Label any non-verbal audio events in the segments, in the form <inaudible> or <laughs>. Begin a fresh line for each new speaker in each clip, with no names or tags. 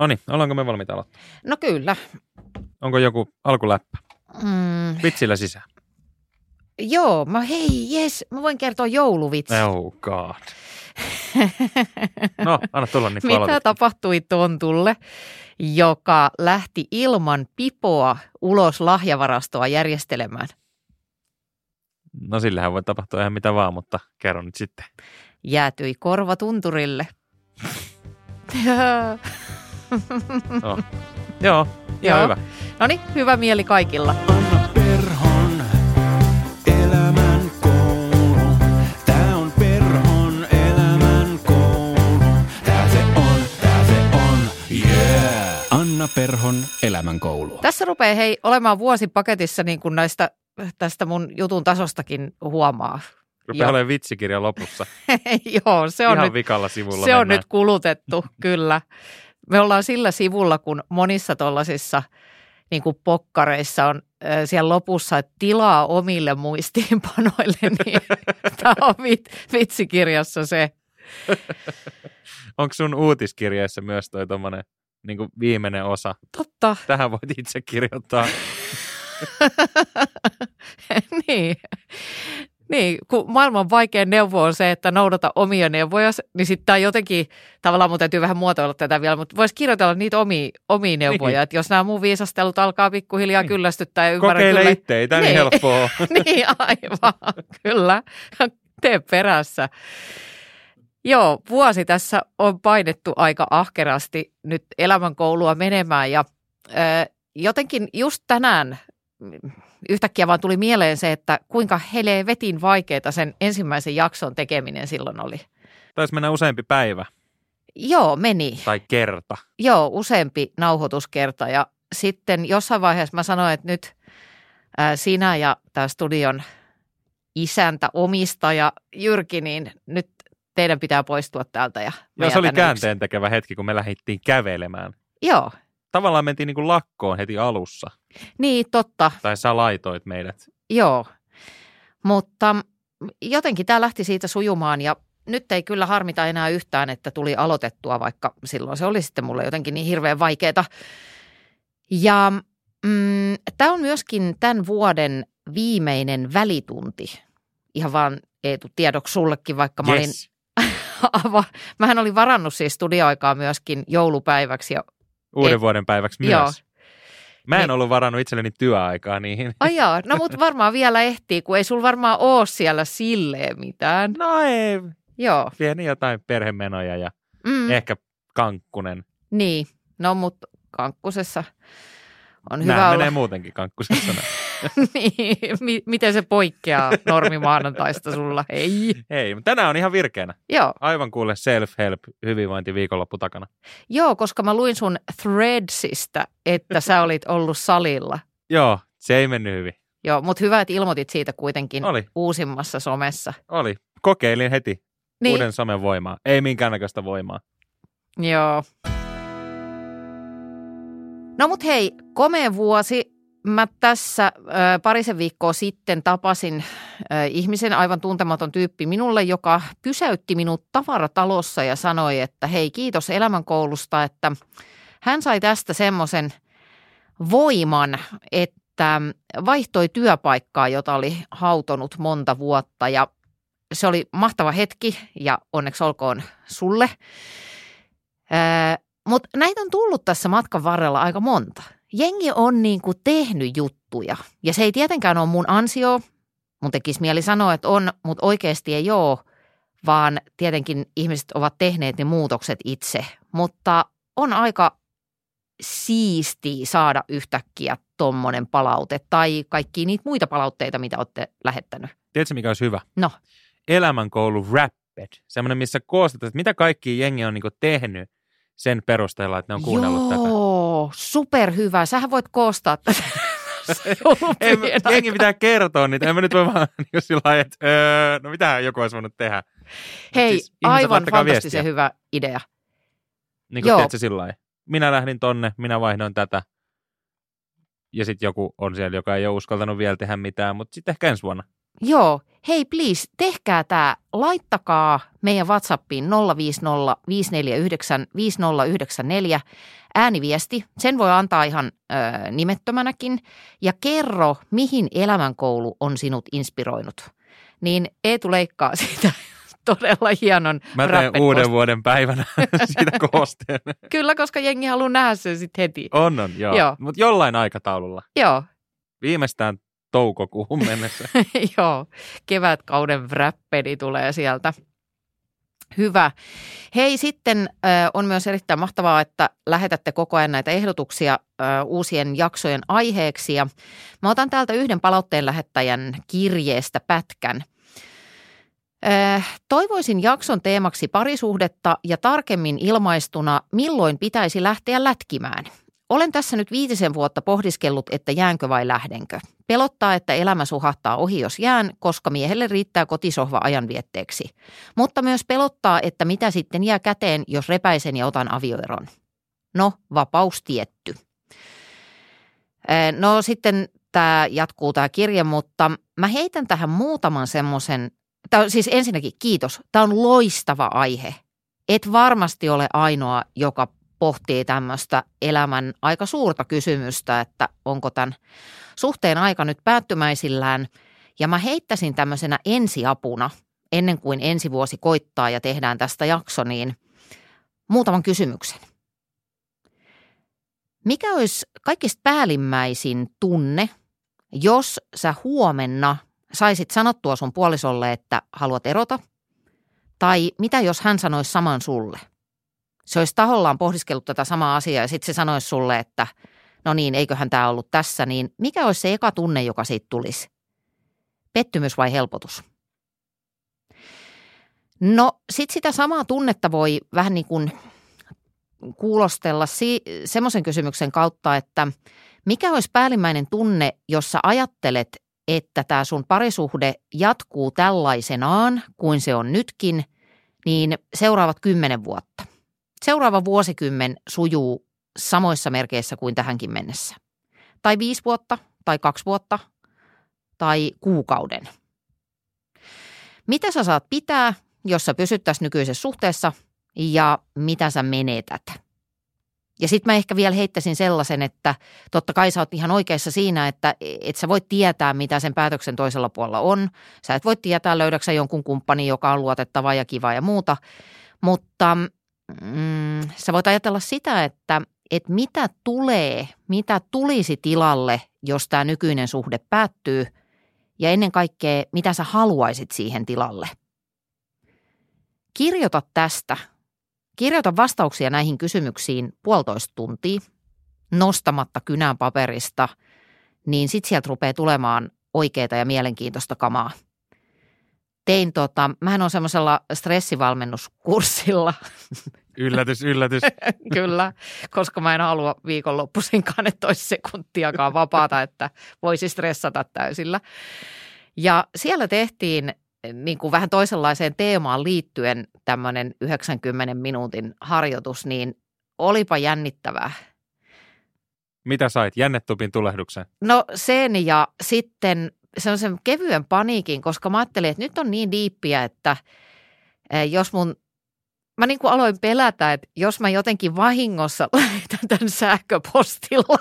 No niin, ollaanko me valmiita aloittaa?
No kyllä.
Onko joku alkuläppä?
Mm,
Vitsillä sisään.
joo, mä hei, jes, mä voin kertoa jouluvitsi.
Oh god. No, anna tulla niin
Mitä
aloitat.
tapahtui Tontulle, joka lähti ilman pipoa ulos lahjavarastoa järjestelemään?
No sillähän voi tapahtua ihan mitä vaan, mutta kerro nyt sitten.
Jäätyi korva tunturille. <laughs>
No. Joo, ihan
Joo.
hyvä.
no niin, hyvä mieli kaikilla.
Anna Perhon elämän koulu. Tää on Perhon elämän koulu. Tää se on, tää se on, yeah. Anna Perhon elämän koulu.
Tässä rupeaa hei olemaan vuosi paketissa niin kuin näistä, tästä mun jutun tasostakin huomaa.
Rupeaa olemaan vitsikirja lopussa. <laughs>
Joo, se on,
ihan
nyt,
vikalla sivulla
se on
mennään.
nyt kulutettu, kyllä. Me ollaan sillä sivulla, kun monissa tuollaisissa niin kuin pokkareissa on siellä lopussa, että tilaa omille muistiinpanoille, <laughs> niin tämä on vit, vitsikirjassa se.
Onko sun uutiskirjeessä myös toi tommonen niin viimeinen osa?
Totta,
Tähän voit itse kirjoittaa. <laughs>
niin. Niin, kun maailman vaikein neuvo on se, että noudata omia neuvoja, niin sitten tämä jotenkin, tavallaan mun täytyy vähän muotoilla tätä vielä, mutta voisi kirjoitella niitä omia, omia neuvoja,
Niin.
että jos nämä mun viisastelut alkaa pikkuhiljaa
Niin.
kyllästyttää ja ymmärrän
Kokeile
kyllä.
itse, ei tää niin
Niin.
helppoa. <laughs>
niin, aivan, kyllä, <laughs> tee perässä. Joo, vuosi tässä on painettu aika ahkerasti nyt elämänkoulua menemään ja ö, jotenkin just tänään yhtäkkiä vaan tuli mieleen se, että kuinka helvetin vaikeaa sen ensimmäisen jakson tekeminen silloin oli.
Taisi mennä useampi päivä
Joo, meni.
tai kerta.
Joo, useampi nauhoituskerta ja sitten jossain vaiheessa mä sanoin, että nyt ää, sinä ja tämä studion isäntä, omistaja Jyrki, niin nyt teidän pitää poistua täältä. Ja
Joo, se oli käänteen tekevä hetki, kun me lähdettiin kävelemään.
Joo,
Tavallaan mentiin niin kuin lakkoon heti alussa.
niin totta,
Tai sä laitoit meidät.
joo. Mutta jotenkin tämä lähti siitä sujumaan ja nyt ei kyllä harmita enää yhtään, että tuli aloitettua, vaikka silloin se oli sitten mulle jotenkin niin hirveän vaikeaa. Ja mm, tämä on myöskin tämän vuoden viimeinen välitunti. Ihan vaan Eetu tiedoksi sullekin, vaikka mä olin
Yes. <laughs>
ava, mähän olin varannut siis studioaikaa myöskin joulupäiväksi. Ja,
Uuden
Ei.
vuoden päiväksi myös.
Joo.
Mä en
Niin.
ollut varannut itselleni työaikaa niihin.
ai <laughs> jaa, no mutta varmaan vielä ehtii, kun ei sul varmaan ole siellä silleen mitään.
No ei,
Joo,
pieni jotain perhemenoja ja
mm,
ehkä kankkunen.
niin. No mutta kankkusessa on
Nämä
hyvä olla.
menee muutenkin kankkusessa. <laughs>
niin, mi- miten se poikkeaa normimaanantaista sulla? Ei.
Hei, mutta tänään on ihan virkeänä.
Joo,
Aivan kuule self-help hyvinvointi viikonloppu takana.
joo, koska mä luin sun threadsista, että sä olit ollut salilla.
Joo, se ei mennyt hyvin.
Joo, mutta hyvä, että ilmoitit siitä kuitenkin
Oli.
uusimmassa somessa.
Oli. Kokeilin heti
Niin,
uuden somen voimaa. Ei minkäännäköistä voimaa.
joo. No mut hei, komea vuosi. Mä tässä äh, parisen viikkoa sitten tapasin ihmisen, aivan tuntematon tyyppi minulle, joka pysäytti minut tavaratalossa ja sanoi, että hei kiitos elämänkoulusta, että hän sai tästä semmoisen voiman, että vaihtoi työpaikkaa, jota oli hautonut monta vuotta ja se oli mahtava hetki ja onneksi olkoon sulle. Mutta näitä on tullut tässä matkan varrella aika monta. Jengi on niin kuin tehnyt juttuja ja se ei tietenkään ole mun ansio. Mun tekisi mieli sanoa, että on, mutta oikeasti ei ole, vaan tietenkin ihmiset ovat tehneet ne muutokset itse. Mutta on aika siistiä saada yhtäkkiä tommonen palaute tai kaikki niitä muita palautteita, mitä olette lähettänyt.
Tiedätkö, mikä olisi hyvä?
No.
Elämänkoulu Rapped. Semmoinen, missä koostetaan, että mitä kaikki jengi on niinku tehnyt sen perusteella, että ne on kuunnellut tätä.
Joo, superhyvä. Sähän voit koostaa tätä. <laughs> Joulupyhien
jengi pitää kertoa niitä. En mä nyt voi vaan <laughs> niin sillä lailla, että öö, no mitähän joku olisi voinut tehdä. Mut
Hei,
siis
aivan fantastisen
viestiä.
hyvä idea.
Niin kuin
Joo.
tiedätkö sillä lailla. Minä lähdin tonne, minä vaihdoin tätä. Ja sitten joku on siellä, joka ei ole uskaltanut vielä tehdä mitään, mutta sitten ehkä ensi vuonna.
Joo, hei please, tehkää tämä, laittakaa meidän WhatsAppiin 050 549 5094 ääniviesti. Sen voi antaa ihan ö, nimettömänäkin ja kerro, mihin elämänkoulu on sinut inspiroinut. Niin Eetu leikkaa <laughs> siitä todella hienon
Mä teen uuden vuoden päivänä <laughs> siitä koosteen.
Kyllä, koska jengi haluaa nähdä sen sitten heti.
On, on, joo.
Joo.
Mutta jollain aikataululla.
Joo,
Viimeistään toukokuuhun mennessä. <laughs>
Joo, kevätkauden räppedi tulee sieltä. Hyvä. Hei, sitten on myös erittäin mahtavaa, että lähetätte koko ajan näitä ehdotuksia uusien jaksojen aiheeksi. Ja mä otan täältä yhden palautteen lähettäjän kirjeestä pätkän. Toivoisin jakson teemaksi parisuhdetta ja tarkemmin ilmaistuna, milloin pitäisi lähteä lätkimään. Olen tässä nyt viitisen vuotta pohdiskellut, että jäänkö vai lähdenkö. Pelottaa, että elämä suhahtaa ohi, jos jään, koska miehelle riittää kotisohva ajanvietteeksi. Mutta myös pelottaa, että mitä sitten jää käteen, jos repäisen ja otan avioeron. No, vapaus tietty. No sitten tämä jatkuu tämä kirje, mutta mä heitän tähän muutaman semmoisen, siis ensinnäkin kiitos, tämä on loistava aihe. Et varmasti ole ainoa, joka pohtii tämmöistä elämän aika suurta kysymystä, että onko tämän suhteen aika nyt päättymäisillään. Ja mä heittäisin tämmöisenä ensiapuna, ennen kuin ensi vuosi koittaa ja tehdään tästä jakso, niin muutaman kysymyksen. Mikä olisi kaikista päällimmäisin tunne, jos sä huomenna saisit sanottua sun puolisolle, että haluat erota? Tai mitä jos hän sanoisi saman sulle? Se olisi tahollaan pohdiskellut tätä samaa asiaa ja sitten se sanoisi sulle, että no niin, eiköhän tämä ollut tässä, niin mikä olisi se eka tunne, joka siitä tulisi? Pettymys vai helpotus? No sitten sitä samaa tunnetta voi vähän niin kuin kuulostella si- semmoisen kysymyksen kautta, että mikä olisi päällimmäinen tunne, jos sä ajattelet, että tämä sun parisuhde jatkuu tällaisenaan kuin se on nytkin, niin seuraavat kymmenen vuotta. Seuraava vuosikymmen sujuu samoissa merkeissä kuin tähänkin mennessä. Tai viisi vuotta, tai kaksi vuotta, tai kuukauden. Mitä sä saat pitää, jos sä pysyttäisiin nykyisessä suhteessa, ja mitä sä menetät? Ja sitten mä ehkä vielä heittäisin sellaisen, että totta kai sä oot ihan oikeassa siinä, että et sä voit tietää, mitä sen päätöksen toisella puolella on. Sä et voi tietää, löydäksä jonkun kumppanin, joka on luotettava ja kiva ja muuta. Mutta mm, sä voit ajatella sitä, että, että mitä tulee, mitä tulisi tilalle, jos tämä nykyinen suhde päättyy. Ja ennen kaikkea, mitä sä haluaisit siihen tilalle. Kirjoita tästä Kirjoita vastauksia näihin kysymyksiin puolitoista tuntia nostamatta kynän paperista, niin sit sieltä rupeaa tulemaan oikeaa ja mielenkiintoista kamaa. Tein tota, mähän on semmoisella stressivalmennuskurssilla, <laughs>
Yllätys, yllätys. <laughs>
kyllä, koska mä en halua viikonloppuisinkaan, että olisi sekuntiakaan vapaata, että voisi stressata täysillä. Ja siellä tehtiin niin kuin vähän toisenlaiseen teemaan liittyen tämmöinen 90 minuutin harjoitus, niin olipa jännittävää.
Mitä sait? Jännetupin tulehduksen.
No sen ja sitten sellaisen kevyen paniikin, koska mä ajattelin, että nyt on niin diippiä, että eh, jos mun, mä niin kuin aloin pelätä, että jos mä jotenkin vahingossa <laughs> lähetän tämän sähköpostilla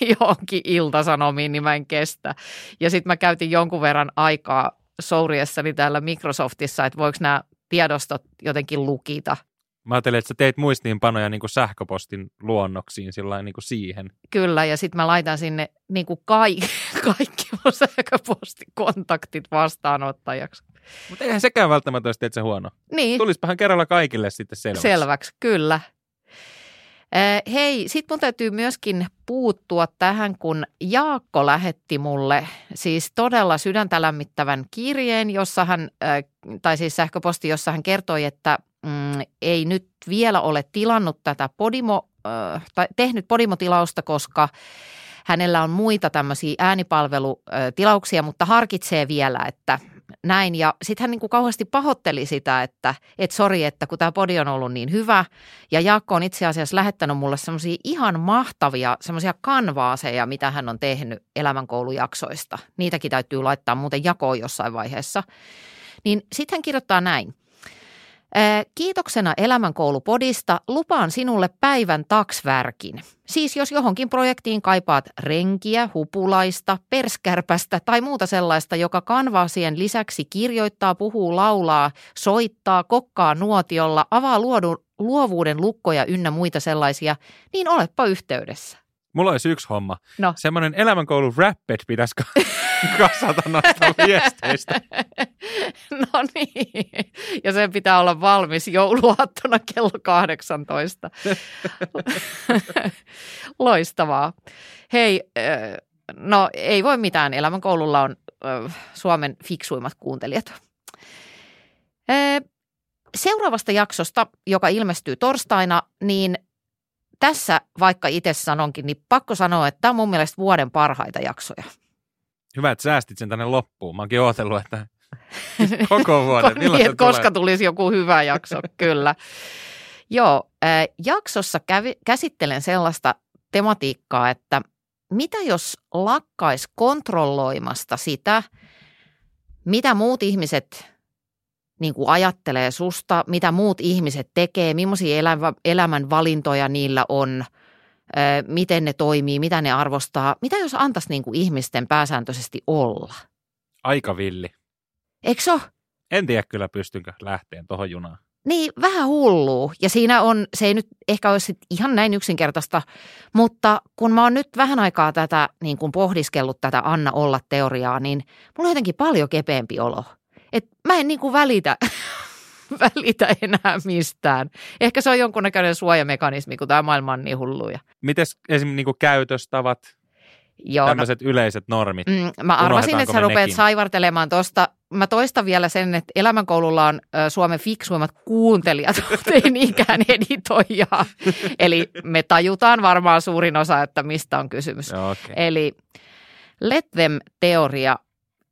<laughs> johonkin iltasanomiin, niin mä en kestä. Ja sitten mä käytin jonkun verran aikaa souriessani täällä Microsoftissa, että voiko nämä tiedostot jotenkin lukita.
Mä ajattelin, että sä teit muistiinpanoja niin kuin sähköpostin luonnoksiin sillä niin kuin siihen.
Kyllä, ja sitten mä laitan sinne niin kuin kaikki, <laughs> kaikki mun sähköpostikontaktit vastaanottajaksi.
Mutta eihän sekään välttämättä olisi teet se huono.
Niin,
Tulispahan kerralla kaikille sitten selväksi.
selväksi, kyllä. Eh, Hei, sitten mun täytyy myöskin puuttua tähän, kun Jaakko lähetti mulle siis todella sydäntä lämmittävän kirjeen, jossa hän, eh, tai siis sähköposti, jossa hän kertoi, että mm, ei nyt vielä ole tilannut tätä Podimo, äh, tai tehnyt Podimo-tilausta, koska hänellä on muita tämmöisiä äänipalvelutilauksia, mutta harkitsee vielä, että, näin. Ja sitten hän niin kuin kauheasti pahoitteli sitä, että et sori, että kun tämä podi on ollut niin hyvä. Ja Jaakko on itse asiassa lähettänyt mulle semmoisia ihan mahtavia semmoisia kanvaaseja, mitä hän on tehnyt elämänkoulujaksoista. Niitäkin täytyy laittaa muuten jakoon jossain vaiheessa. Niin sitten hän kirjoittaa näin. Ää, Kiitoksena elämänkoulupodista lupaan sinulle päivän taksvärkin. Siis jos johonkin projektiin kaipaat renkiä, hupulaista, perskärpästä tai muuta sellaista, joka kanvaasien lisäksi kirjoittaa, puhuu, laulaa, soittaa, kokkaa nuotiolla, avaa luovuuden lukkoja ynnä muita sellaisia, niin olepa yhteydessä.
Mulla olisi yksi homma.
No.
Semmoinen elämänkoulun rappet pitäisi ka- <laughs> kasata noista viesteistä. <laughs>
No niin, ja sen pitää olla valmis jouluaattona kello 18. <laughs> Loistavaa. Hei, äh, no ei voi mitään. Elämänkoululla on äh, Suomen fiksuimmat kuuntelijat. Äh, Seuraavasta jaksosta, joka ilmestyy torstaina, niin tässä vaikka itse sanonkin, niin pakko sanoa, että tämä on mun mielestä vuoden parhaita jaksoja.
Hyvä, että säästit sen tänne loppuun. Mä oonkin ootellut, että <laughs> koko vuoden.
Niin, että koska tulisi joku hyvä jakso, <laughs> kyllä. Joo, äh, jaksossa kävi, käsittelen sellaista tematiikkaa, että mitä jos lakkais kontrolloimasta sitä, mitä muut ihmiset niin kuin ajattelee susta, mitä muut ihmiset tekee, millaisia elämä, elämän valintoja niillä on, ö, miten ne toimii, mitä ne arvostaa. Mitä jos antaisi niin kuin ihmisten pääsääntöisesti olla?
Aika villi.
Eikö se ole?
En tiedä kyllä pystynkö lähteen tuohon junaan.
Niin, vähän hullua. Ja siinä on, se ei nyt ehkä olisi sit ihan näin yksinkertaista, mutta kun mä oon nyt vähän aikaa tätä niin kuin pohdiskellut tätä Anna olla teoriaa, niin mulla on jotenkin paljon kepeämpi olo. Et mä en niin kuin välitä, <laughs> välitä enää mistään. Ehkä se on jonkunnäköinen suojamekanismi, kun tämä maailma on niin hulluja.
Mites esimerkiksi niinku käytöstavat,
Joo, no,
tämmöiset yleiset normit?
Mm, mä arvasin, että sä rupeat
nekin?
saivartelemaan tuosta. Mä toistan vielä sen, että elämänkoululla on Suomen fiksuimmat kuuntelijat, <laughs> mutta ei niinkään editoijaa. Eli me tajutaan varmaan suurin osa, että mistä on kysymys.
Joo, okay.
Eli let them teoria.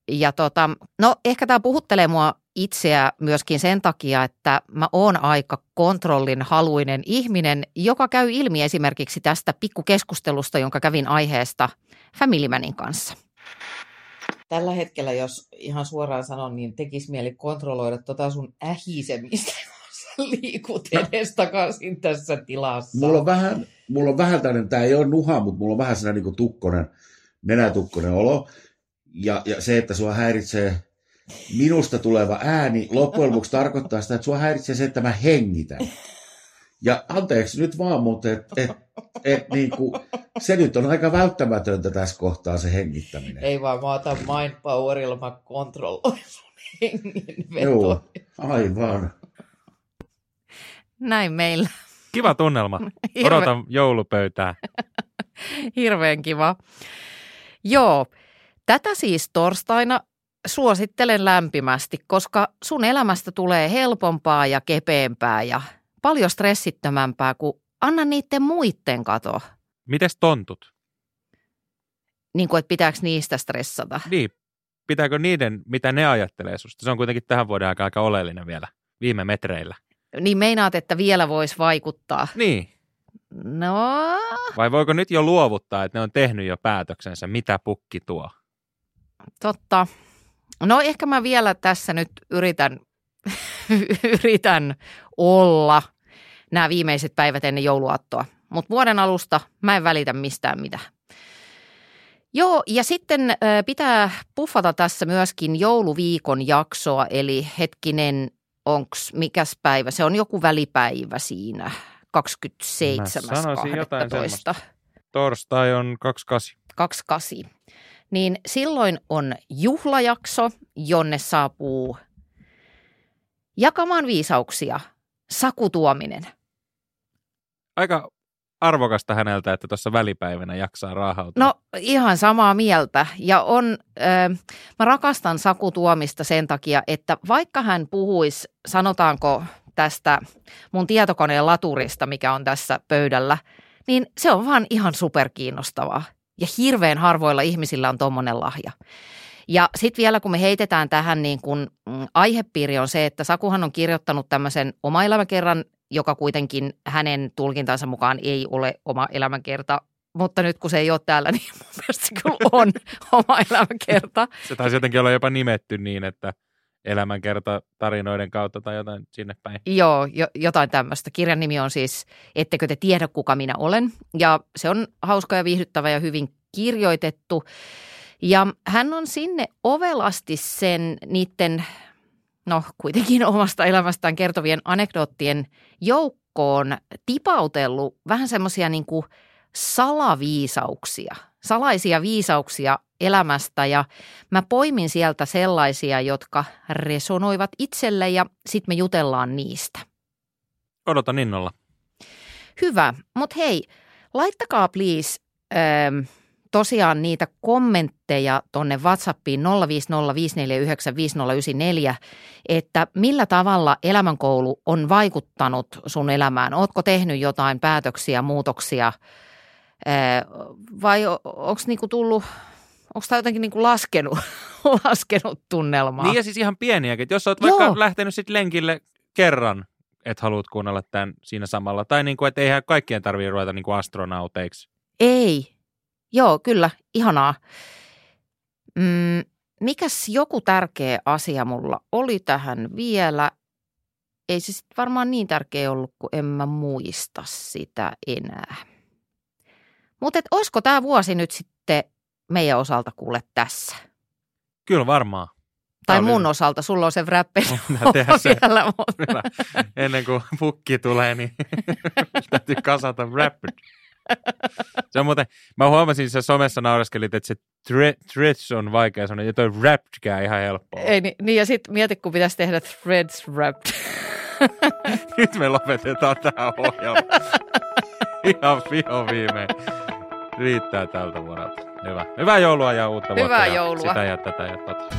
Ja tota, no ehkä tämä puhuttelee mua itseä myöskin sen takia, että mä oon aika kontrollin haluinen ihminen, joka käy ilmi esimerkiksi tästä pikkukeskustelusta, jonka kävin aiheesta Family Manin kanssa.
Tällä hetkellä, jos ihan suoraan sanon, niin tekisi mieli kontrolloida tota sun ähisemistä, kun <laughs> liikut edestakaisin tässä tilassa.
Mulla on vähän, mulla on vähän tämmöinen, tämä ei ole nuha, mutta mulla on vähän sellainen niin tukkonen, nenätukkonen olo. Ja, ja se, että sua häiritsee minusta tuleva ääni, loppujen lopuksi tarkoittaa sitä, että sua häiritsee se, että mä hengitän. Ja anteeksi nyt vaan, mutta et, et, et, niin kuin, se nyt on aika välttämätöntä tässä kohtaa se hengittäminen.
Ei vaan, mä otan mind powerilla, mä kontrolloin sun hengenvetoa.
Joo, aivan.
Näin meillä.
Kiva tunnelma. Odotan joulupöytää.
Hirveän kiva. Joo, tätä siis torstaina suosittelen lämpimästi, koska sun elämästä tulee helpompaa ja kepeämpää ja paljon stressittömämpää, kun anna niiden muitten kato.
Mites tontut?
Niin kuin, että pitääkö niistä stressata.
Niin, pitääkö niiden, mitä ne ajattelee susta? Se on kuitenkin tähän vuoden aika aika oleellinen vielä viime metreillä.
Niin meinaat, että vielä voisi vaikuttaa.
Niin,
No,
vai voiko nyt jo luovuttaa, että ne on tehnyt jo päätöksensä, mitä pukki tuo?
Totta. No ehkä mä vielä tässä nyt yritän, <laughs> yritän olla nämä viimeiset päivät ennen jouluaattoa. Mutta vuoden alusta mä en välitä mistään mitään. Joo, ja sitten pitää puffata tässä myöskin jouluviikon jaksoa, eli hetkinen, onks mikäs päivä? Se on joku välipäivä siinä, 27.
Mä sanoisin jotain
12.
Torstai on 28.
28. Niin silloin on juhlajakso, jonne saapuu jakamaan viisauksia Saku Tuominen.
Aika arvokasta häneltä, että tuossa välipäivänä jaksaa raahautua.
No ihan samaa mieltä ja on, äh, mä rakastan Saku Tuomista sen takia, että vaikka hän puhuisi, sanotaanko tästä mun tietokoneen laturista, mikä on tässä pöydällä, niin se on vaan ihan superkiinnostavaa. Ja hirveän harvoilla ihmisillä on tommonen lahja. Ja sitten vielä kun me heitetään tähän niin kun, mm, aihepiiri on se, että Sakuhan on kirjoittanut tämmöisen oma elämäkerran, joka kuitenkin hänen tulkintansa mukaan ei ole oma elämäkerta. Mutta nyt kun se ei ole täällä, niin mun mielestä se kyllä on <laughs> oma elämäkerta.
Se taisi jotenkin olla jopa nimetty niin, että elämänkerta tarinoiden kautta tai jotain sinne päin.
Joo, jo, jotain tämmöistä. Kirjan nimi on siis Ettekö te tiedä, kuka minä olen? Ja se on hauska ja viihdyttävä ja hyvin kirjoitettu. Ja hän on sinne ovelasti sen niiden, no kuitenkin omasta elämästään kertovien anekdoottien joukkoon tipautellut vähän semmoisia niin salaviisauksia, salaisia viisauksia elämästä ja mä poimin sieltä sellaisia, jotka resonoivat itselle ja sitten me jutellaan niistä.
Odotan innolla.
Hyvä, mutta hei, laittakaa please ähm, tosiaan niitä kommentteja tonne WhatsAppiin 050549594, että millä tavalla elämänkoulu on vaikuttanut sun elämään. Ootko tehnyt jotain päätöksiä, muutoksia vai onko niinku tullut, onko tämä jotenkin niinku laskenut, <laughs> laskenut tunnelmaa?
Niin ja siis ihan pieniäkin. että Jos olet vaikka
Joo.
lähtenyt sitten lenkille kerran, että haluat kuunnella tämän siinä samalla. Tai niin kuin, että eihän kaikkien tarvitse ruveta niin kuin astronauteiksi.
Ei. Joo, kyllä. Ihanaa. Mm, mikäs joku tärkeä asia mulla oli tähän vielä? Ei se sitten varmaan niin tärkeä ollut, kun en mä muista sitä enää. Mutta olisiko tämä vuosi nyt sitten meidän osalta kuule tässä?
Kyllä varmaan.
Tai
Tää oli-
mun osalta, sulla on se räppi
Pitää <laughs> tehdä se.
vielä.
Hyvä. Ennen kuin pukki tulee, niin <laughs> täytyy kasata rapid. Se on muuten, mä huomasin, sä somessa naureskelit, että se thre- threads on vaikea sanoa, ja toi rapkää ihan helppoa.
Ei, niin, niin ja sitten mieti, kun pitäisi tehdä threads wrapped. <laughs>
Nyt me lopetetaan tämä ohjelma. Ihan viho viimein. Riittää tältä vuodelta. Hyvä. Hyvää joulua ja uutta
Hyvää
vuotta. ja
joulua.
Sitä ja tätä ja tota.